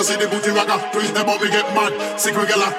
you see the booty ragga, twist them up,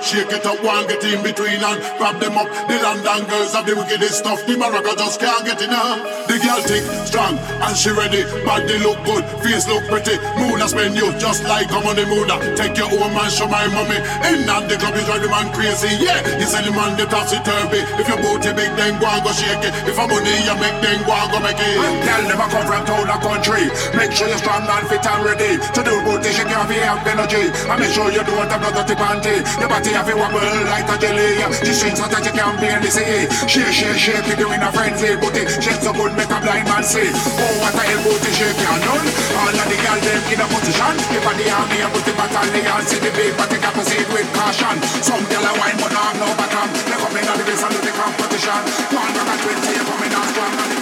shake it up, one get in between and grab them up. The London girls have the wickedest stuff. The maraca just can't get enough. The girl thick, strong, and she ready. Body look good, face look pretty. Moon spend you just like I'm on the moon. Take your own man, show my mommy. In and the club is drive the man crazy. Yeah, you sell the man the topsy turvy. If your booty big, then go and go shake it. If I'm money, you make then go and go make it. Tell them I come from town or country. Make sure you're strong and fit and ready. To do booty, shake your have energy. And make sure you don't have no dirty panty. Your body have a wobble like a jelly. She shakes so that you can't be in the sea. Shake, shake, shake, it doing a frenzy. Booty, shake so good, make a blind man see. Oh, what a hell booty shake can done. All of the girls them in a position. If I the army, I put the battalion. See the big, but they got proceed with caution. Some girl a wine, but not no bottom. They come in on the base and the competition. One rock and twenty, coming on strong.